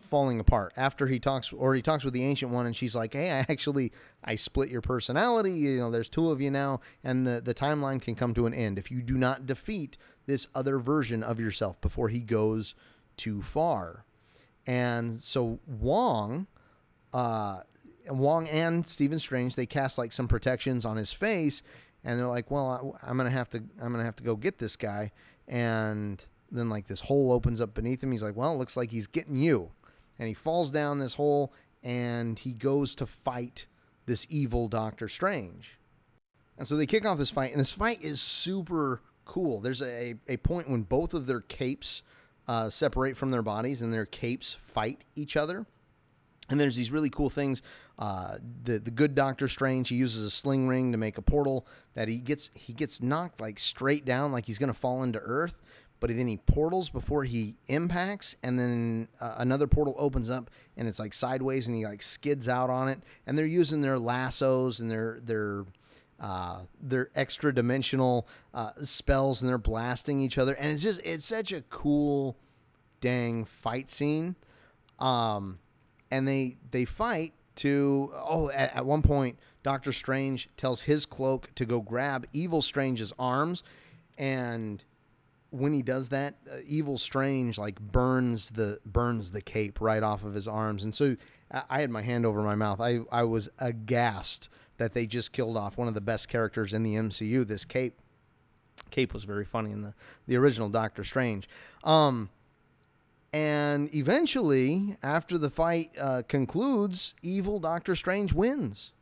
falling apart after he talks or he talks with the ancient one and she's like hey i actually i split your personality you know there's two of you now and the the timeline can come to an end if you do not defeat this other version of yourself before he goes too far. And so wong uh wong and stephen strange they cast like some protections on his face and they're like well i'm gonna have to i'm gonna have to go get this guy. And then like this hole opens up beneath him. He's like well it looks like he's getting you. And he falls down this hole and he goes to fight this evil Doctor Strange. And so they kick off this fight, and this fight is super cool. There's a, a point when both of their capes uh, separate from their bodies and their capes fight each other. And there's these really cool things. Uh, the the good Doctor Strange he uses a sling ring to make a portal that he gets he gets knocked like straight down like he's gonna fall into Earth, but then he portals before he impacts, and then uh, another portal opens up, and it's like sideways, and he like skids out on it. And they're using their lassos and their their uh, their extra dimensional uh, spells, and they're blasting each other, and it's just it's such a cool, dang fight scene. Um, and they they fight to oh at, at one point Doctor Strange tells his cloak to go grab Evil Strange's arms, and when he does that, uh, Evil Strange like burns the burns the cape right off of his arms, and so I, I had my hand over my mouth. I I was aghast that they just killed off one of the best characters in the MCU. This cape, cape was very funny in the the original Doctor Strange. Um, and eventually, after the fight uh, concludes, evil Doctor Strange wins.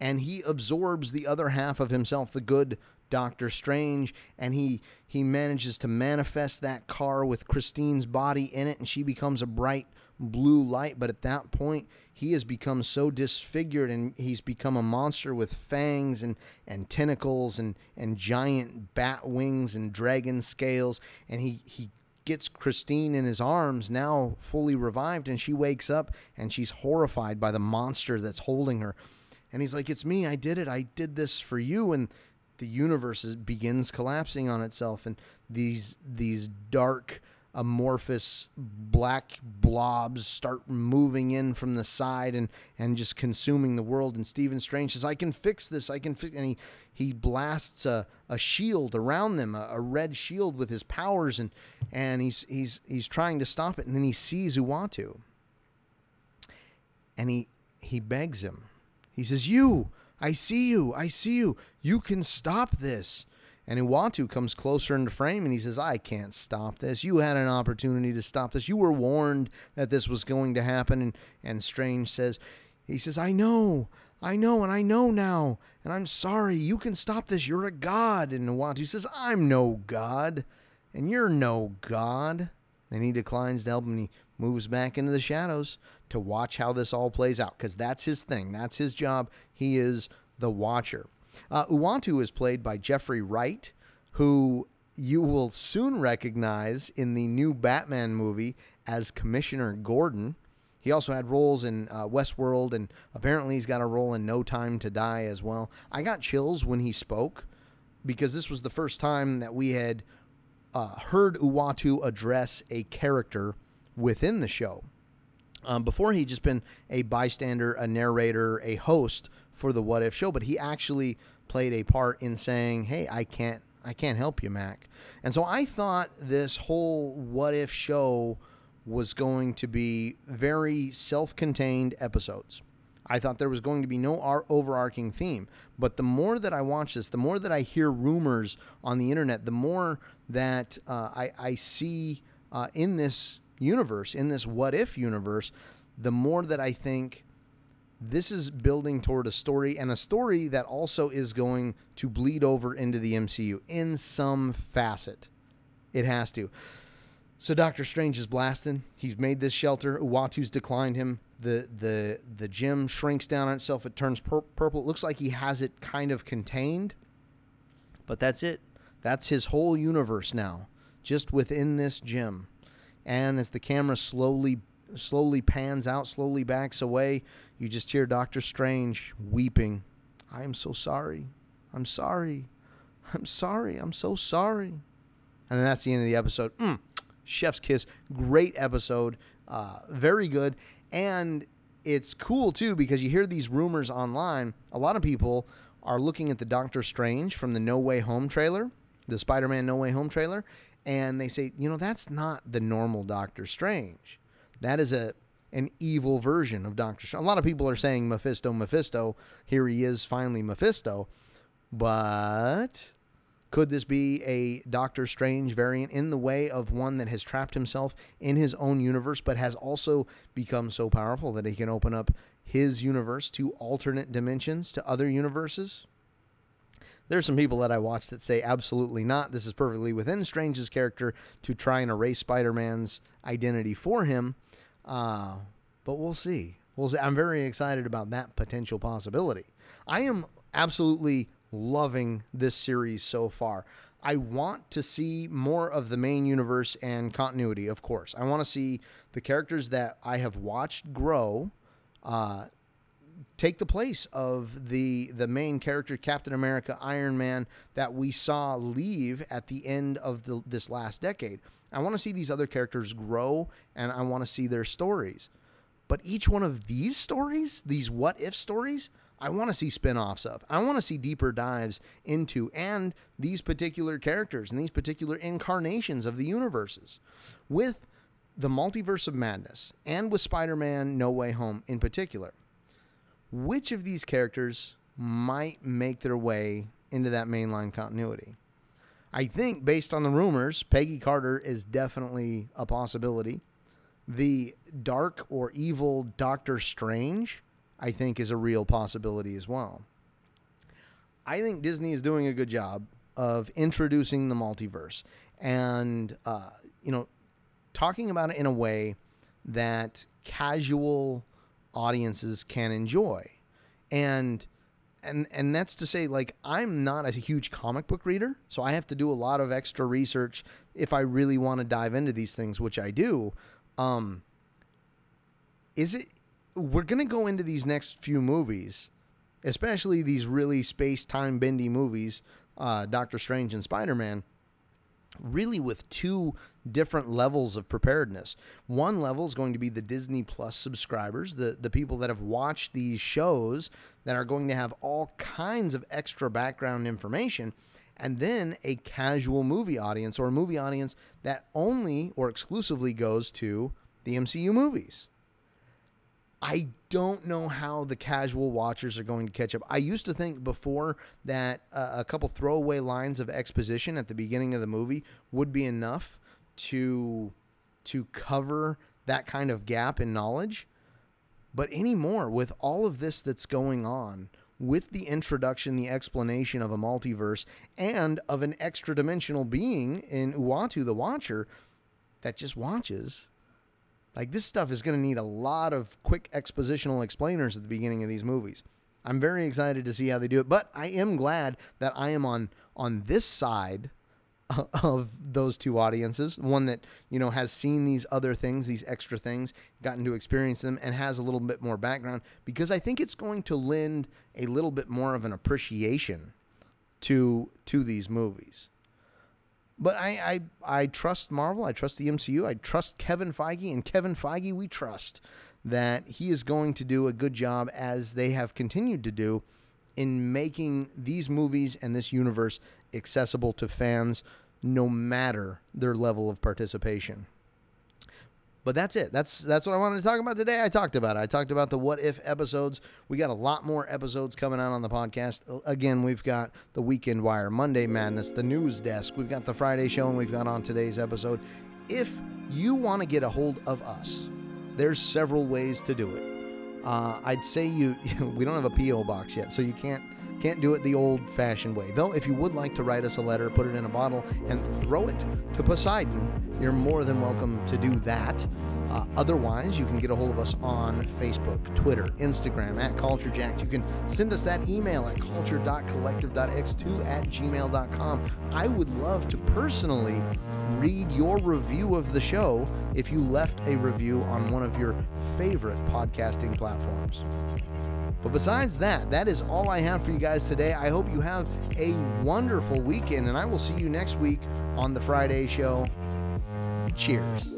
And he absorbs the other half of himself, the good Doctor Strange, and he he manages to manifest that car with Christine's body in it, and she becomes a bright blue light. But at that point, he has become so disfigured, and he's become a monster with fangs and and tentacles and and giant bat wings and dragon scales, and he he gets Christine in his arms, now fully revived, and she wakes up and she's horrified by the monster that's holding her. And he's like, It's me. I did it. I did this for you. And the universe is, begins collapsing on itself, and these these dark amorphous black blobs start moving in from the side and and just consuming the world and Stephen Strange says I can fix this I can fix and he he blasts a, a shield around them a, a red shield with his powers and and he's he's he's trying to stop it and then he sees Uatu and he he begs him. He says, "You, I see you. I see you. You can stop this." And Uatu comes closer into frame and he says, I can't stop this. You had an opportunity to stop this. You were warned that this was going to happen. And, and Strange says, He says, I know. I know, and I know now. And I'm sorry. You can stop this. You're a god. And Uatu says, I'm no god. And you're no god. And he declines to help him and he moves back into the shadows to watch how this all plays out because that's his thing. That's his job. He is the watcher. Uh, Uatu is played by Jeffrey Wright, who you will soon recognize in the new Batman movie as Commissioner Gordon. He also had roles in uh, Westworld, and apparently he's got a role in No Time to Die as well. I got chills when he spoke because this was the first time that we had uh, heard Uatu address a character within the show. Um, before he'd just been a bystander, a narrator, a host for the What If show, but he actually played a part in saying, "Hey, I can't I can't help you, Mac." And so I thought this whole What If show was going to be very self-contained episodes. I thought there was going to be no overarching theme. But the more that I watch this, the more that I hear rumors on the internet, the more that uh, I, I, see uh, in this universe, in this what if universe, the more that I think this is building toward a story and a story that also is going to bleed over into the MCU in some facet. It has to. So Doctor Strange is blasting. He's made this shelter. Uatu's declined him. The the the gym shrinks down on itself. It turns pur- purple. It looks like he has it kind of contained. But that's it. That's his whole universe now, just within this gym. And as the camera slowly slowly pans out, slowly backs away. You just hear Doctor Strange weeping. I am so sorry. I'm sorry. I'm sorry. I'm so sorry. And then that's the end of the episode. Mm, chef's kiss. Great episode. Uh, very good. And it's cool too because you hear these rumors online. A lot of people are looking at the Doctor Strange from the No Way Home trailer, the Spider Man No Way Home trailer, and they say, you know, that's not the normal Doctor Strange. That is a an evil version of Doctor Strange. A lot of people are saying Mephisto, Mephisto. Here he is, finally Mephisto. But could this be a Doctor Strange variant in the way of one that has trapped himself in his own universe, but has also become so powerful that he can open up his universe to alternate dimensions, to other universes? There's some people that I watch that say absolutely not. This is perfectly within Strange's character to try and erase Spider Man's identity for him. Uh, but we'll see. We'll see. I'm very excited about that potential possibility. I am absolutely loving this series so far. I want to see more of the main universe and continuity, of course. I want to see the characters that I have watched grow uh, take the place of the the main character Captain America Iron Man that we saw leave at the end of the, this last decade. I want to see these other characters grow and I want to see their stories. But each one of these stories, these what if stories, I want to see spin-offs of. I want to see deeper dives into and these particular characters and these particular incarnations of the universes. With the multiverse of madness and with Spider-Man No Way Home in particular. Which of these characters might make their way into that mainline continuity? I think, based on the rumors, Peggy Carter is definitely a possibility. The dark or evil Doctor Strange, I think, is a real possibility as well. I think Disney is doing a good job of introducing the multiverse and, uh, you know, talking about it in a way that casual audiences can enjoy. And and and that's to say like I'm not a huge comic book reader, so I have to do a lot of extra research if I really want to dive into these things, which I do. Um is it we're going to go into these next few movies, especially these really space-time bendy movies, uh, Doctor Strange and Spider-Man really with two different levels of preparedness. One level is going to be the Disney Plus subscribers, the, the people that have watched these shows that are going to have all kinds of extra background information. And then a casual movie audience or a movie audience that only or exclusively goes to the MCU movies. I don't know how the casual watchers are going to catch up. I used to think before that uh, a couple throwaway lines of exposition at the beginning of the movie would be enough to to cover that kind of gap in knowledge. But anymore, with all of this that's going on, with the introduction, the explanation of a multiverse, and of an extra dimensional being in Uatu the Watcher that just watches, like this stuff is going to need a lot of quick expositional explainers at the beginning of these movies. I'm very excited to see how they do it, but I am glad that I am on on this side of those two audiences, one that, you know, has seen these other things, these extra things, gotten to experience them and has a little bit more background because I think it's going to lend a little bit more of an appreciation to to these movies. But I, I I trust Marvel. I trust the MCU. I trust Kevin Feige, and Kevin Feige, we trust that he is going to do a good job as they have continued to do in making these movies and this universe accessible to fans, no matter their level of participation. But that's it. That's that's what I wanted to talk about today. I talked about it. I talked about the what if episodes. We got a lot more episodes coming out on the podcast. Again, we've got the Weekend Wire, Monday Madness, the News Desk. We've got the Friday show, and we've got on today's episode. If you want to get a hold of us, there's several ways to do it. Uh, I'd say you we don't have a PO box yet, so you can't can't do it the old fashioned way. Though, if you would like to write us a letter, put it in a bottle, and throw it to Poseidon, you're more than welcome to do that. Uh, otherwise, you can get a hold of us on Facebook, Twitter, Instagram at CultureJacked. You can send us that email at culture.collective.x2 at gmail.com. I would love to personally read your review of the show if you left a review on one of your favorite podcasting platforms. But besides that, that is all I have for you guys today. I hope you have a wonderful weekend, and I will see you next week on the Friday show. Cheers.